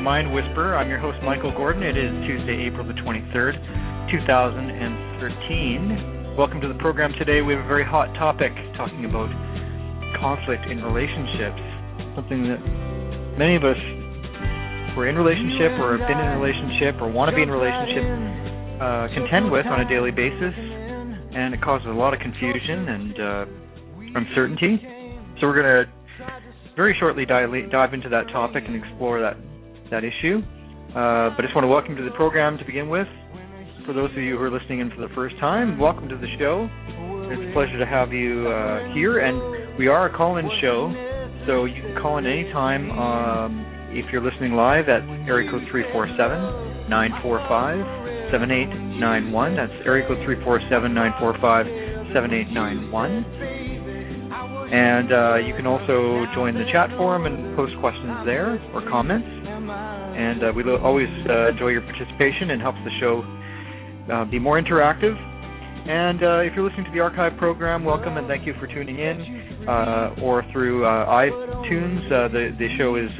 Mind Whisperer. I'm your host, Michael Gordon. It is Tuesday, April the 23rd, 2013. Welcome to the program today. We have a very hot topic talking about conflict in relationships, something that many of us who are in relationship or have been in a relationship or want to be in a relationship uh, contend with on a daily basis, and it causes a lot of confusion and uh, uncertainty. So we're going to very shortly dive into that topic and explore that that issue. Uh, but I just want to welcome to the program to begin with. For those of you who are listening in for the first time, welcome to the show. It's a pleasure to have you uh, here, and we are a call-in show, so you can call in anytime um, if you're listening live at area code 347-945-7891. That's area code 347-945-7891. And uh, you can also join the chat forum and post questions there or comments. And uh, we lo- always uh, enjoy your participation and helps the show uh, be more interactive. And uh, if you're listening to the archive program, welcome and thank you for tuning in. Uh, or through iTunes, the the show is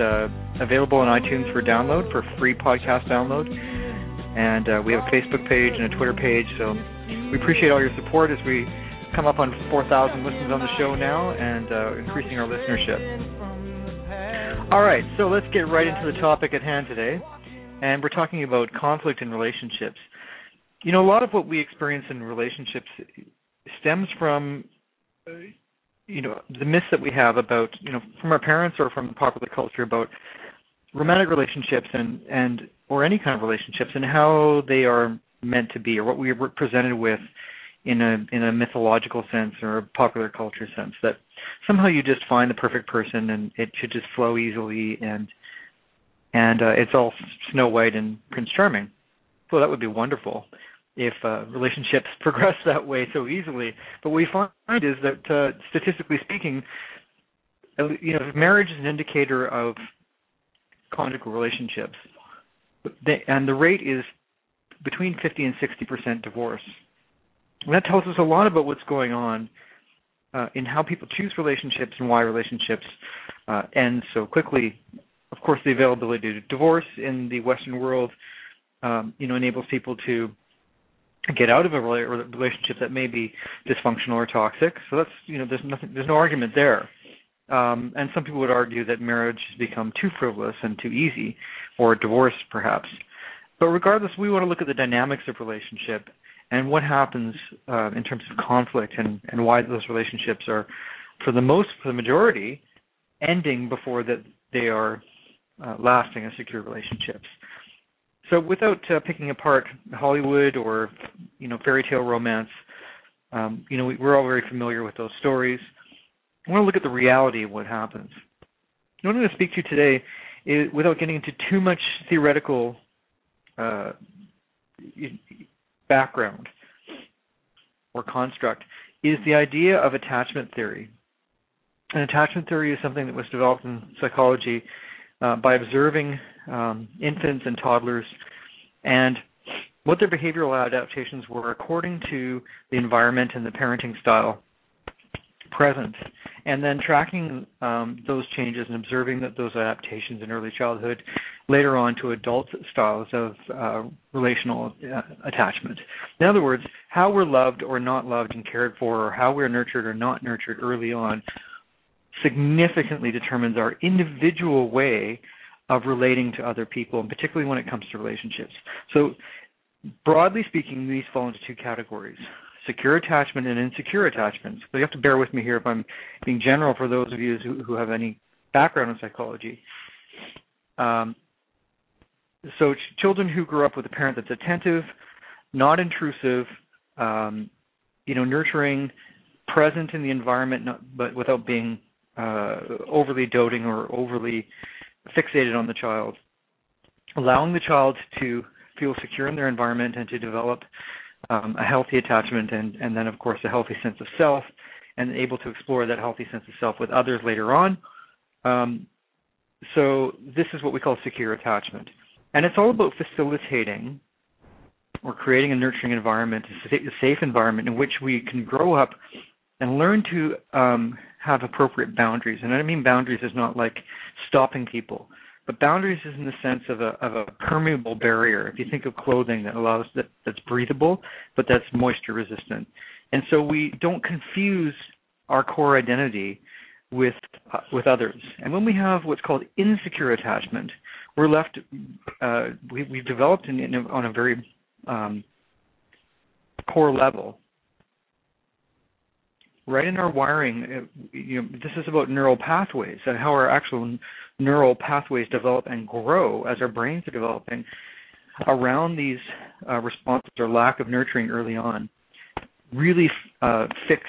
available on iTunes for download for free podcast download. And we have a Facebook page and a Twitter page. So we appreciate all your support as we come up on 4,000 listens on the show now and uh, increasing our listenership. All right, so let's get right into the topic at hand today. And we're talking about conflict in relationships. You know, a lot of what we experience in relationships stems from, uh, you know, the myths that we have about, you know, from our parents or from popular culture about romantic relationships and and or any kind of relationships and how they are meant to be or what we are presented with in a in a mythological sense or a popular culture sense that somehow you just find the perfect person and it should just flow easily and and uh, it's all Snow White and Prince Charming. Well, that would be wonderful if uh, relationships progress that way so easily. But what we find is that uh, statistically speaking, you know, marriage is an indicator of conjugal relationships, and the rate is between 50 and 60 percent divorce and that tells us a lot about what's going on uh, in how people choose relationships and why relationships uh, end so quickly. Of course, the availability to divorce in the Western world, um, you know, enables people to get out of a relationship that may be dysfunctional or toxic. So that's you know, there's nothing, there's no argument there. Um, and some people would argue that marriage has become too frivolous and too easy, or divorce perhaps. But regardless, we want to look at the dynamics of relationship and what happens uh, in terms of conflict and, and why those relationships are, for the most, for the majority, ending before that they are uh, lasting and secure relationships. So, without uh, picking apart Hollywood or you know fairy tale romance, um, you know we, are all very familiar with those stories. I want to look at the reality of what happens. What I'm going to speak to today is, without getting into too much theoretical uh, background or construct is the idea of attachment theory. And attachment theory is something that was developed in psychology uh, by observing um, infants and toddlers and what their behavioral adaptations were according to the environment and the parenting style present, and then tracking um, those changes and observing that those adaptations in early childhood later on to adult styles of uh, relational uh, attachment. In other words, how we're loved or not loved and cared for, or how we're nurtured or not nurtured early on, significantly determines our individual way of relating to other people, and particularly when it comes to relationships. So, broadly speaking, these fall into two categories secure attachment and insecure attachment. So, you have to bear with me here if I'm being general for those of you who, who have any background in psychology. Um, so, ch- children who grew up with a parent that's attentive, not intrusive, um, you know, nurturing, present in the environment, not, but without being uh, overly doting or overly fixated on the child, allowing the child to feel secure in their environment and to develop um, a healthy attachment and, and then, of course, a healthy sense of self and able to explore that healthy sense of self with others later on. Um, so, this is what we call secure attachment. And it's all about facilitating or creating a nurturing environment, a safe environment in which we can grow up and learn to um, have appropriate boundaries. And I mean boundaries is not like stopping people, but boundaries is in the sense of a of a permeable barrier. If you think of clothing that allows that that's breathable, but that's moisture resistant, and so we don't confuse our core identity with with others. And when we have what's called insecure attachment, we're left uh, we, we've developed in, in a, on a very um, core level right in our wiring, uh, you know, this is about neural pathways and how our actual neural pathways develop and grow as our brains are developing around these uh, responses or lack of nurturing early on. Really uh, fix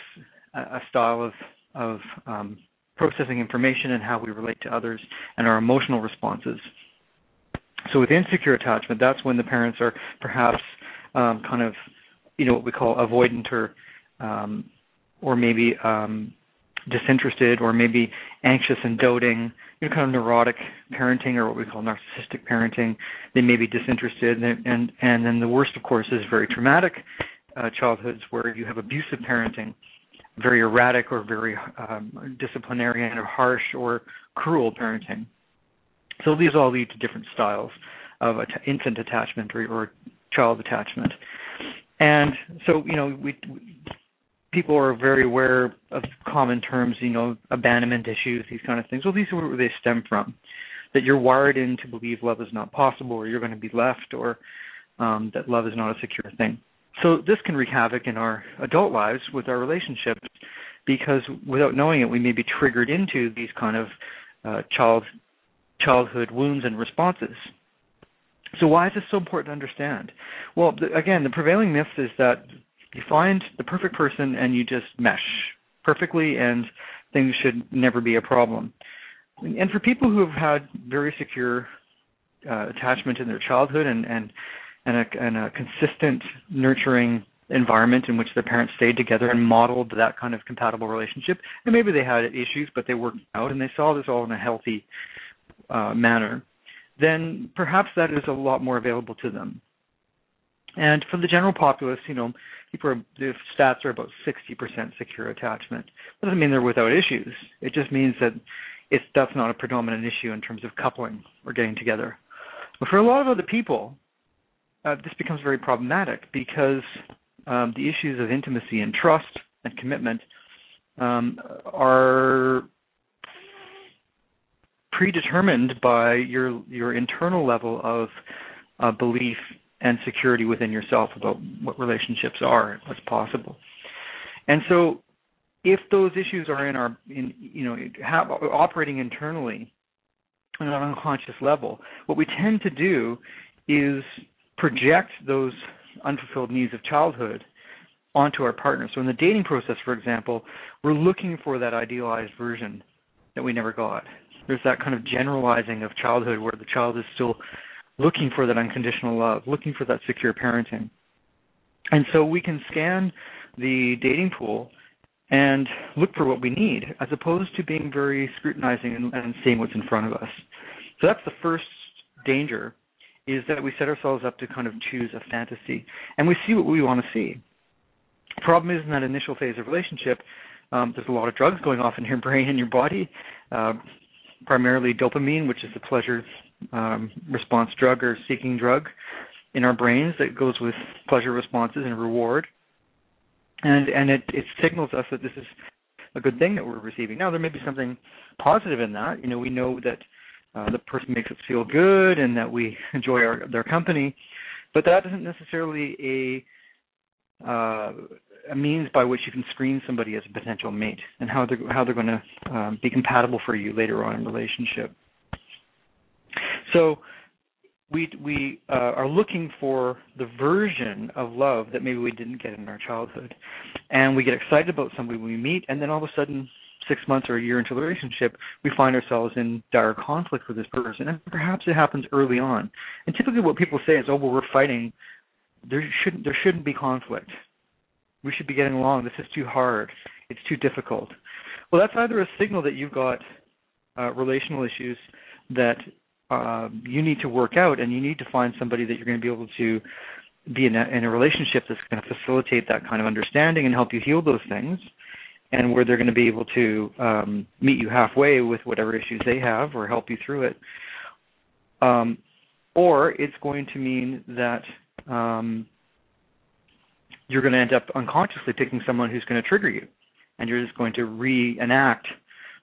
a, style of of um, processing information and how we relate to others and our emotional responses. So with insecure attachment, that's when the parents are perhaps um, kind of, you know, what we call avoidant or um, or maybe um, disinterested or maybe anxious and doting, you know, kind of neurotic parenting or what we call narcissistic parenting. They may be disinterested, and and, and then the worst, of course, is very traumatic uh, childhoods where you have abusive parenting, very erratic or very um, disciplinarian or harsh or cruel parenting. So these all lead to different styles of infant attachment or, or child attachment. And so, you know, we, people are very aware of common terms, you know, abandonment issues, these kind of things. Well, these are where they stem from. That you're wired in to believe love is not possible, or you're going to be left, or um, that love is not a secure thing. So this can wreak havoc in our adult lives with our relationships, because without knowing it, we may be triggered into these kind of uh, child childhood wounds and responses. So why is this so important to understand? Well, the, again, the prevailing myth is that you find the perfect person and you just mesh perfectly and things should never be a problem. And for people who have had very secure uh, attachment in their childhood and and and a, and a consistent nurturing environment in which their parents stayed together and modeled that kind of compatible relationship, and maybe they had issues, but they worked out and they saw this all in a healthy uh, manner, then perhaps that is a lot more available to them. And for the general populace, you know, people are, the stats are about 60% secure attachment. That doesn't mean they're without issues. It just means that it's that's not a predominant issue in terms of coupling or getting together. But for a lot of other people, uh, this becomes very problematic because um, the issues of intimacy and trust and commitment um, are predetermined by your your internal level of uh, belief and security within yourself about what relationships are and what's possible. And so, if those issues are in our, in, you know, have, operating internally on an unconscious level, what we tend to do is project those unfulfilled needs of childhood onto our partner. So in the dating process, for example, we're looking for that idealized version that we never got. There's that kind of generalizing of childhood where the child is still looking for that unconditional love, looking for that secure parenting. And so we can scan the dating pool and look for what we need as opposed to being very scrutinizing and, and seeing what's in front of us. So that's the first danger is that we set ourselves up to kind of choose a fantasy and we see what we want to see. Problem is in that initial phase of relationship, um, there's a lot of drugs going off in your brain and your body. Uh, primarily dopamine, which is the pleasure um, response drug or seeking drug in our brains that goes with pleasure responses and reward. And and it, it signals us that this is a good thing that we're receiving. Now there may be something positive in that. You know, we know that uh, the person makes us feel good and that we enjoy our, their company, but that isn't necessarily a uh, a means by which you can screen somebody as a potential mate and how they're how they're going to um, be compatible for you later on in relationship. So we we uh, are looking for the version of love that maybe we didn't get in our childhood, and we get excited about somebody we meet, and then all of a sudden, six months or a year into the relationship, we find ourselves in dire conflict with this person, and perhaps it happens early on. And typically, what people say is, "Oh, well, we're fighting. There shouldn't there shouldn't be conflict. We should be getting along. This is too hard. It's too difficult." Well, that's either a signal that you've got uh, relational issues that uh, you need to work out, and you need to find somebody that you're going to be able to be in a, in a relationship that's going to facilitate that kind of understanding and help you heal those things, and where they're going to be able to um, meet you halfway with whatever issues they have or help you through it. Um, or it's going to mean that um, you're going to end up unconsciously picking someone who's going to trigger you, and you're just going to reenact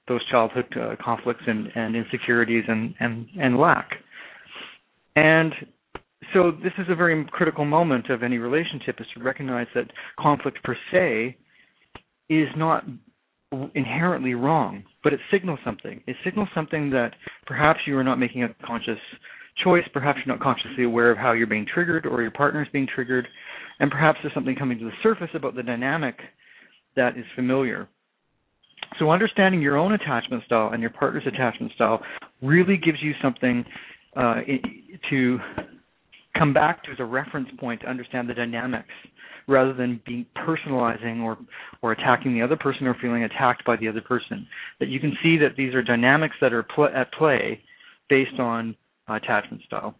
those childhood uh, conflicts and, and insecurities and, and, and lack. And so this is a very critical moment of any relationship is to recognize that conflict per se is not inherently wrong, but it signals something. It signals something that perhaps you are not making a conscious choice, perhaps you're not consciously aware of how you're being triggered or your partner is being triggered, and perhaps there's something coming to the surface about the dynamic that is familiar. So understanding your own attachment style and your partner's attachment style really gives you something uh, to come back to as a reference point to understand the dynamics rather than being personalizing or or attacking the other person or feeling attacked by the other person. That you can see that these are dynamics that are pl- at play based on uh, attachment style.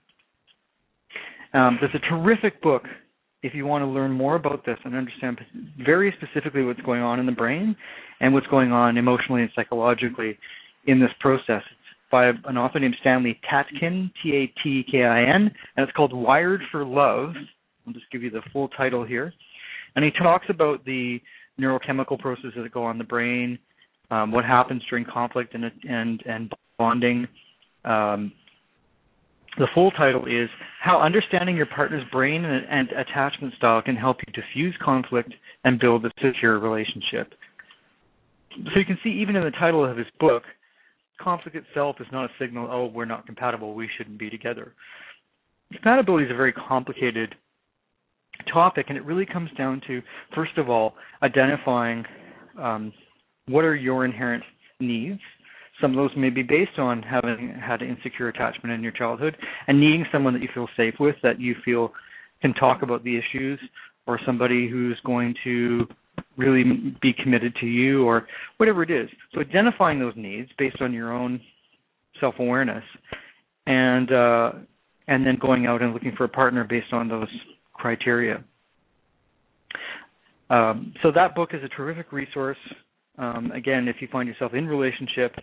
Um, there's a terrific book if you want to learn more about this and understand very specifically what's going on in the brain and what's going on emotionally and psychologically in this process. By an author named Stanley Tatkin, T A T K I N, and it's called Wired for Love. I'll just give you the full title here. And he talks about the neurochemical processes that go on in the brain, um, what happens during conflict and and and bonding, um, the full title is How Understanding Your Partner's Brain and, and Attachment Style Can Help You Diffuse Conflict and Build a Secure Relationship. So you can see, even in the title of his book, conflict itself is not a signal, oh, we're not compatible, we shouldn't be together. Compatibility is a very complicated topic, and it really comes down to, first of all, identifying um, what are your inherent needs some of those may be based on having had insecure attachment in your childhood and needing someone that you feel safe with, that you feel can talk about the issues, or somebody who's going to really be committed to you, or whatever it is. So identifying those needs based on your own self-awareness, and uh, and then going out and looking for a partner based on those criteria. Um, so that book is a terrific resource um, again, if you find yourself in relationship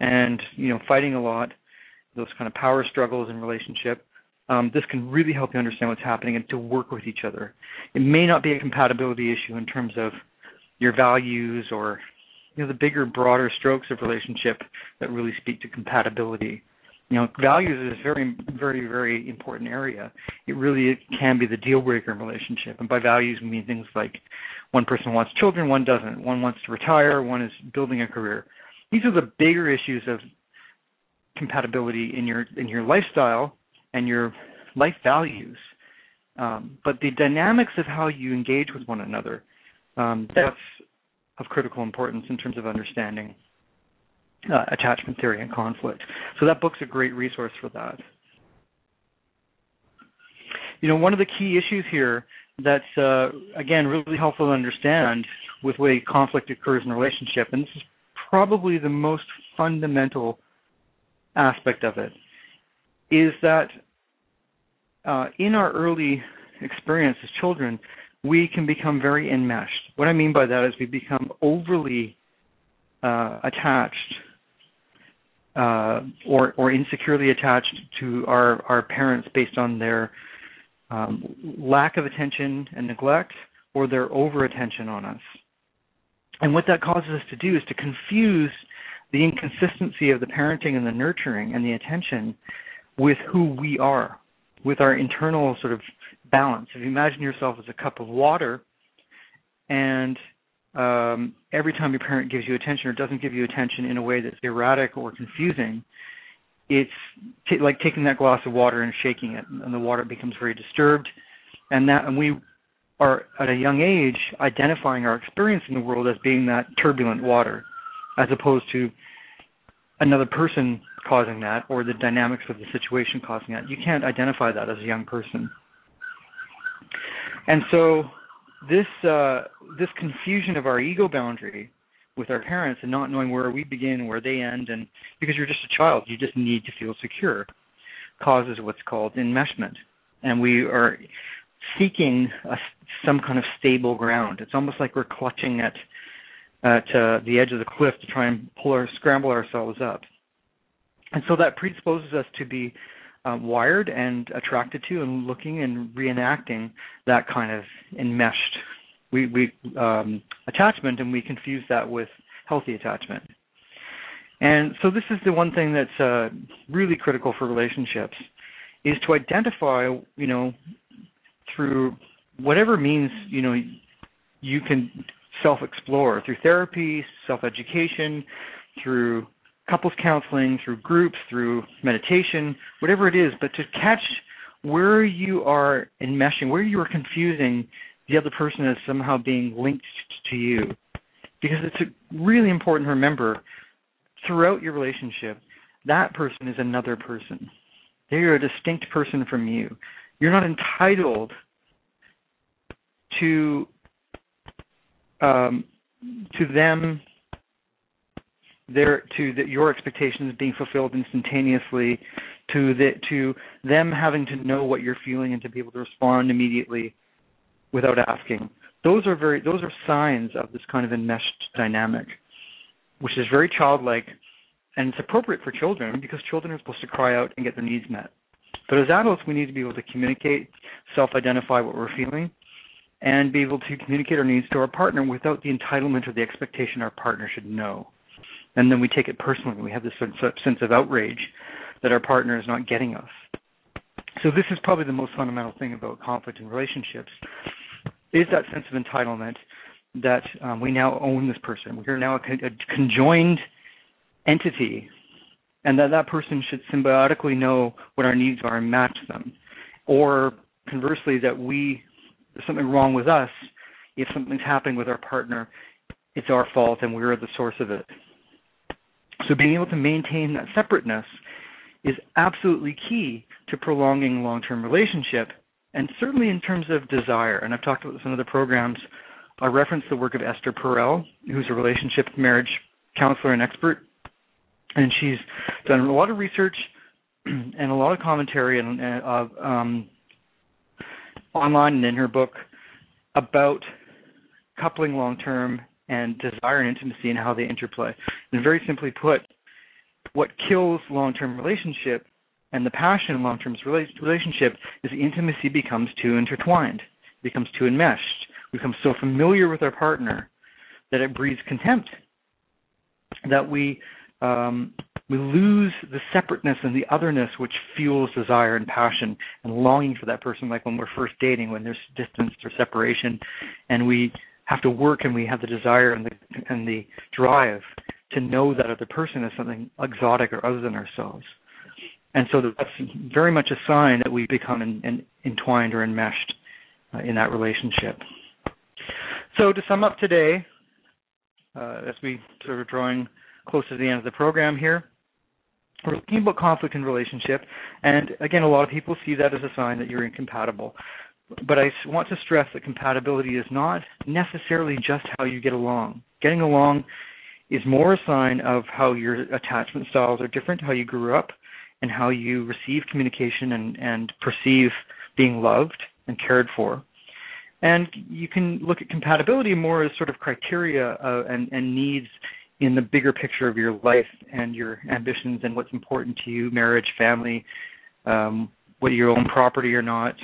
and you know fighting a lot, those kind of power struggles in relationship, um, this can really help you understand what's happening and to work with each other. It may not be a compatibility issue in terms of your values or you know the bigger, broader strokes of relationship that really speak to compatibility. You know, values is a very, very, very important area. It really can be the deal breaker in relationship. And by values, we mean things like one person wants children, one doesn't. One wants to retire, one is building a career. These are the bigger issues of compatibility in your in your lifestyle and your life values. Um, but the dynamics of how you engage with one another, um, that's of critical importance in terms of understanding uh, attachment theory and conflict. So that book's a great resource for that. You know, one of the key issues here that's uh, again really helpful to understand with way conflict occurs in relationship, and this is probably the most fundamental aspect of it, is that uh, in our early experience as children, we can become very enmeshed. What I mean by that is we become overly uh, attached uh, or or insecurely attached to our our parents based on their um, lack of attention and neglect or their over attention on us. And what that causes us to do is to confuse the inconsistency of the parenting and the nurturing and the attention with who we are, with our internal sort of balance. If you imagine yourself as a cup of water and um, every time your parent gives you attention or doesn't give you attention in a way that's erratic or confusing, it's t- like taking that glass of water and shaking it, and the water becomes very disturbed. And that, and we are at a young age identifying our experience in the world as being that turbulent water, as opposed to another person causing that or the dynamics of the situation causing that. You can't identify that as a young person. And so this uh, this confusion of our ego boundary with our parents and not knowing where we begin and where they end, and because you're just a child, you just need to feel secure, causes what's called enmeshment, and we are seeking a, some kind of stable ground. It's almost like we're clutching at at uh, the edge of the cliff to try and pull or scramble ourselves up, and so that predisposes us to be uh, wired and attracted to and looking and reenacting that kind of enmeshed we, we um, attachment, and we confuse that with healthy attachment. And so this is the one thing that's uh, really critical for relationships is to identify, you know, through whatever means, you know, you can self-explore through therapy, self-education, through couples counseling, through groups, through meditation, whatever it is, but to catch where you are enmeshing, where you are confusing the other person as somehow being linked to you. Because it's really important to remember throughout your relationship, that person is another person. They are a distinct person from you. You're not entitled to um, to them their to the, your expectations being fulfilled instantaneously, to the to them having to know what you're feeling and to be able to respond immediately without asking. Those are very those are signs of this kind of enmeshed dynamic, which is very childlike and it's appropriate for children because children are supposed to cry out and get their needs met. But as adults, we need to be able to communicate, self-identify what we're feeling, and be able to communicate our needs to our partner without the entitlement or the expectation our partner should know and then we take it personally. We have this sense of outrage that our partner is not getting us. So this is probably the most fundamental thing about conflict in relationships is that sense of entitlement that um, we now own this person. We are now a, a conjoined entity, and that that person should symbiotically know what our needs are and match them. Or conversely, that we there's something wrong with us. If something's happening with our partner, it's our fault and we're the source of it. So being able to maintain that separateness is absolutely key to prolonging long-term relationship and certainly in terms of desire. And I've talked about this in other programs. I reference the work of Esther Perel, who's a relationship marriage counselor and expert. And she's done a lot of research and a lot of commentary and, uh, um, online and in her book about coupling long term and desire and intimacy and how they interplay. And very simply put, what kills long-term relationship and the passion in long-term relationship is intimacy becomes too intertwined, becomes too enmeshed. We become so familiar with our partner that it breeds contempt. That we um, we lose the separateness and the otherness which fuels desire and passion and longing for that person, like when we're first dating, when there's distance or separation, and we have to work and we have the desire and the and the drive to know that other person is something exotic or other than ourselves. And so that's very much a sign that we become in, in, entwined or enmeshed uh, in that relationship. So to sum up today, uh, as we sort of drawing close to the end of the program here, we're looking about conflict in relationship, and again, a lot of people see that as a sign that you're incompatible but I want to stress that compatibility is not necessarily just how you get along. Getting along is more a sign of how your attachment styles are different, how you grew up, and how you receive communication and, and perceive being loved and cared for. And you can look at compatibility more as sort of criteria uh, and, and needs in the bigger picture of your life and your ambitions and what's important to you, marriage, family, um, whether your own property or not,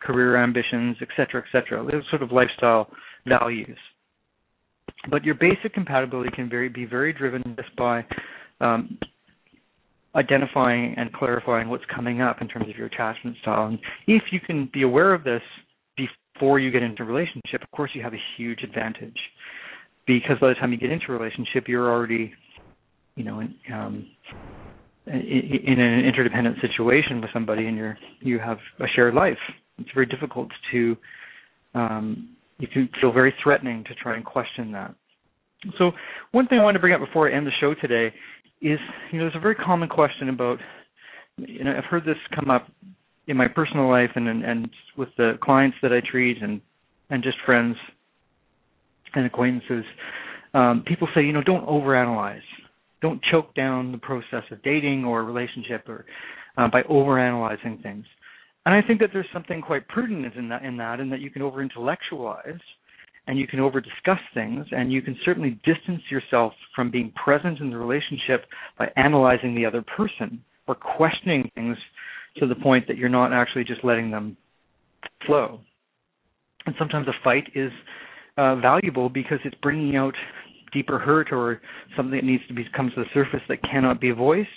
career ambitions, etc., etc. Those sort of lifestyle values. But your basic compatibility can very be very driven just by um, identifying and clarifying what's coming up in terms of your attachment style. And if you can be aware of this before you get into a relationship, of course you have a huge advantage because by the time you get into a relationship, you're already, you know, in, um, in an interdependent situation with somebody, and you're you have a shared life. It's very difficult to um, you can feel very threatening to try and question that. So one thing I want to bring up before I end the show today is, you know, there's a very common question about, you know, I've heard this come up in my personal life and and, and with the clients that I treat and and just friends and acquaintances. Um, people say, you know, don't overanalyze. Don't choke down the process of dating or relationship or uh, by overanalyzing things. And I think that there's something quite prudent in that, in that, in that you can over intellectualize and you can over discuss things and you can certainly distance yourself from being present in the relationship by analyzing the other person or questioning things to the point that you're not actually just letting them flow. And sometimes a fight is uh, valuable because it's bringing out deeper hurt or something that needs to be comes to the surface that cannot be voiced.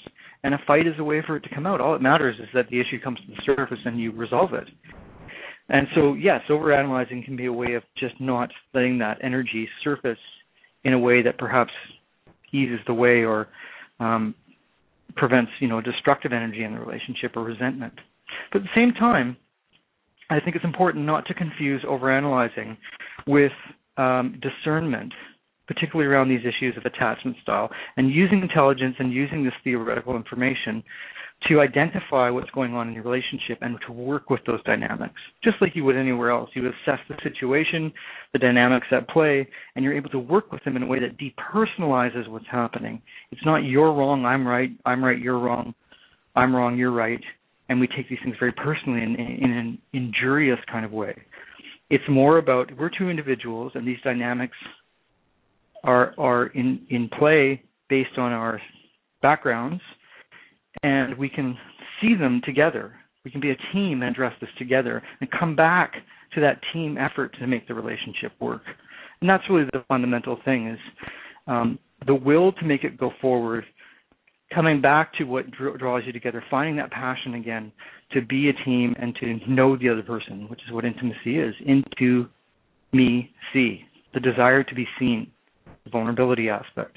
And a fight is a way for it to come out. All that matters is that the issue comes to the surface and you resolve it. And so, yes, overanalyzing can be a way of just not letting that energy surface in a way that perhaps eases the way or um, prevents, you know, destructive energy in the relationship or resentment. But at the same time, I think it's important not to confuse overanalyzing with um, discernment particularly around these issues of attachment style, and using intelligence and using this theoretical information to identify what's going on in your relationship and to work with those dynamics, just like you would anywhere else. You assess the situation, the dynamics at play, and you're able to work with them in a way that depersonalizes what's happening. It's not you're wrong, I'm right, I'm right, you're wrong, I'm wrong, you're right, and we take these things very personally in, in an injurious kind of way. It's more about we're two individuals, and these dynamics are are in in play based on our backgrounds, and we can see them together. We can be a team and address this together, and come back to that team effort to make the relationship work. And that's really the fundamental thing: is um, the will to make it go forward, coming back to what draws you together, finding that passion again to be a team and to know the other person, which is what intimacy is. Into me, see the desire to be seen vulnerability aspect.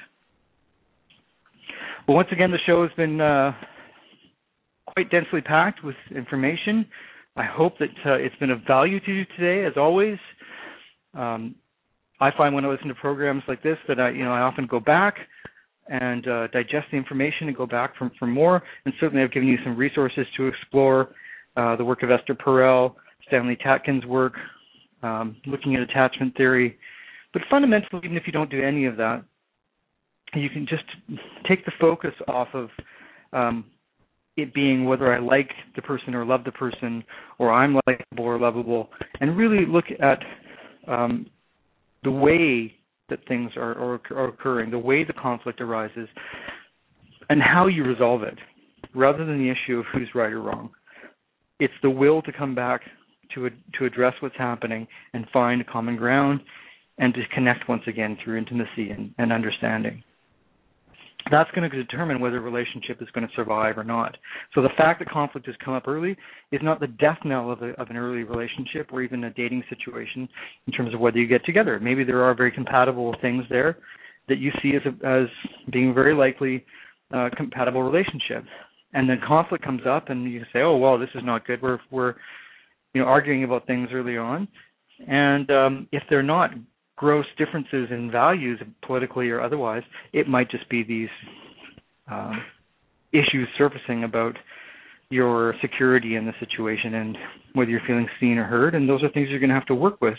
Well, once again, the show has been uh, quite densely packed with information. I hope that uh, it's been of value to you today, as always. Um, I find when I listen to programs like this that I, you know, I often go back and uh, digest the information and go back for, for more. And certainly, I've given you some resources to explore uh, the work of Esther Perel, Stanley Tatkin's work, um, looking at attachment theory, but fundamentally, even if you don't do any of that, you can just take the focus off of um, it being whether I like the person or love the person, or I'm likable or lovable, and really look at um, the way that things are, are, are occurring, the way the conflict arises, and how you resolve it, rather than the issue of who's right or wrong. It's the will to come back to to address what's happening and find common ground and to connect once again through intimacy and, and understanding. That's going to determine whether a relationship is going to survive or not. So the fact that conflict has come up early is not the death knell of, a, of an early relationship or even a dating situation in terms of whether you get together. Maybe there are very compatible things there that you see as, a, as being very likely uh, compatible relationships. And then conflict comes up, and you say, "Oh, well, this is not good." We're we're you know arguing about things early on, and um, if they're not gross differences in values, politically or otherwise, it might just be these um, issues surfacing about your security in the situation and whether you're feeling seen or heard. And those are things you're going to have to work with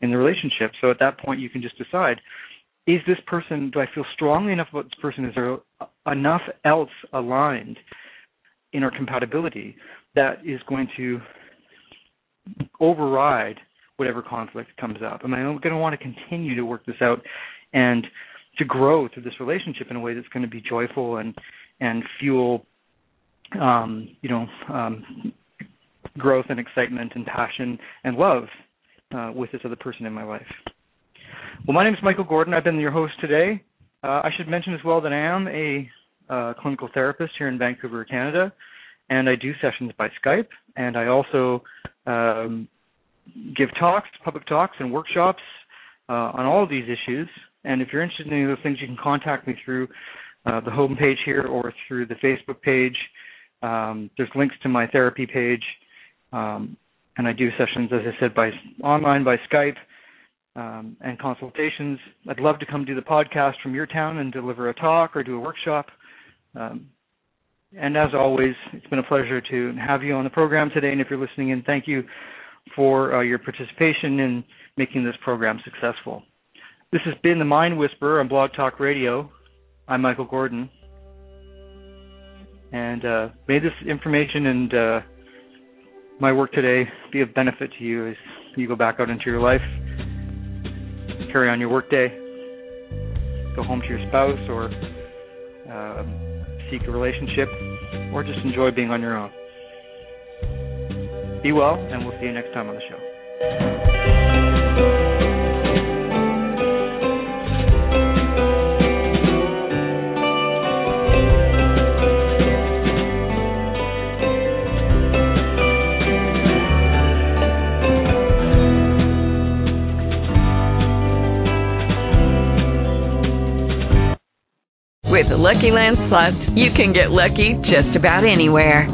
in the relationship. So at that point, you can just decide is this person, do I feel strongly enough about this person? Is there enough else aligned in our compatibility that is going to override whatever conflict comes up. Am I going to want to continue to work this out and to grow through this relationship in a way that's going to be joyful and and fuel um, you know um, growth and excitement and passion and love uh, with this other person in my life. Well, my name is Michael Gordon. I've been your host today. Uh, I should mention as well that I am a uh, clinical therapist here in Vancouver, Canada, and I do sessions by Skype, and I also um, give talks, public talks, and workshops uh, on all of these issues. And if you're interested in any of those things, you can contact me through uh, the home page here or through the Facebook page. Um, there's links to my therapy page, um, and I do sessions, as I said, by online by Skype um, and consultations. I'd love to come do the podcast from your town and deliver a talk or do a workshop. Um, and as always, it's been a pleasure to have you on the program today. And if you're listening in, thank you for uh, your participation in making this program successful. This has been the Mind Whisperer on Blog Talk Radio. I'm Michael Gordon. And uh, may this information and uh, my work today be of benefit to you as you go back out into your life, carry on your workday, go home to your spouse, or uh, seek a relationship, or just enjoy being on your own. Be well, and we'll see you next time on the show. With the Lucky Land Slots, you can get lucky just about anywhere.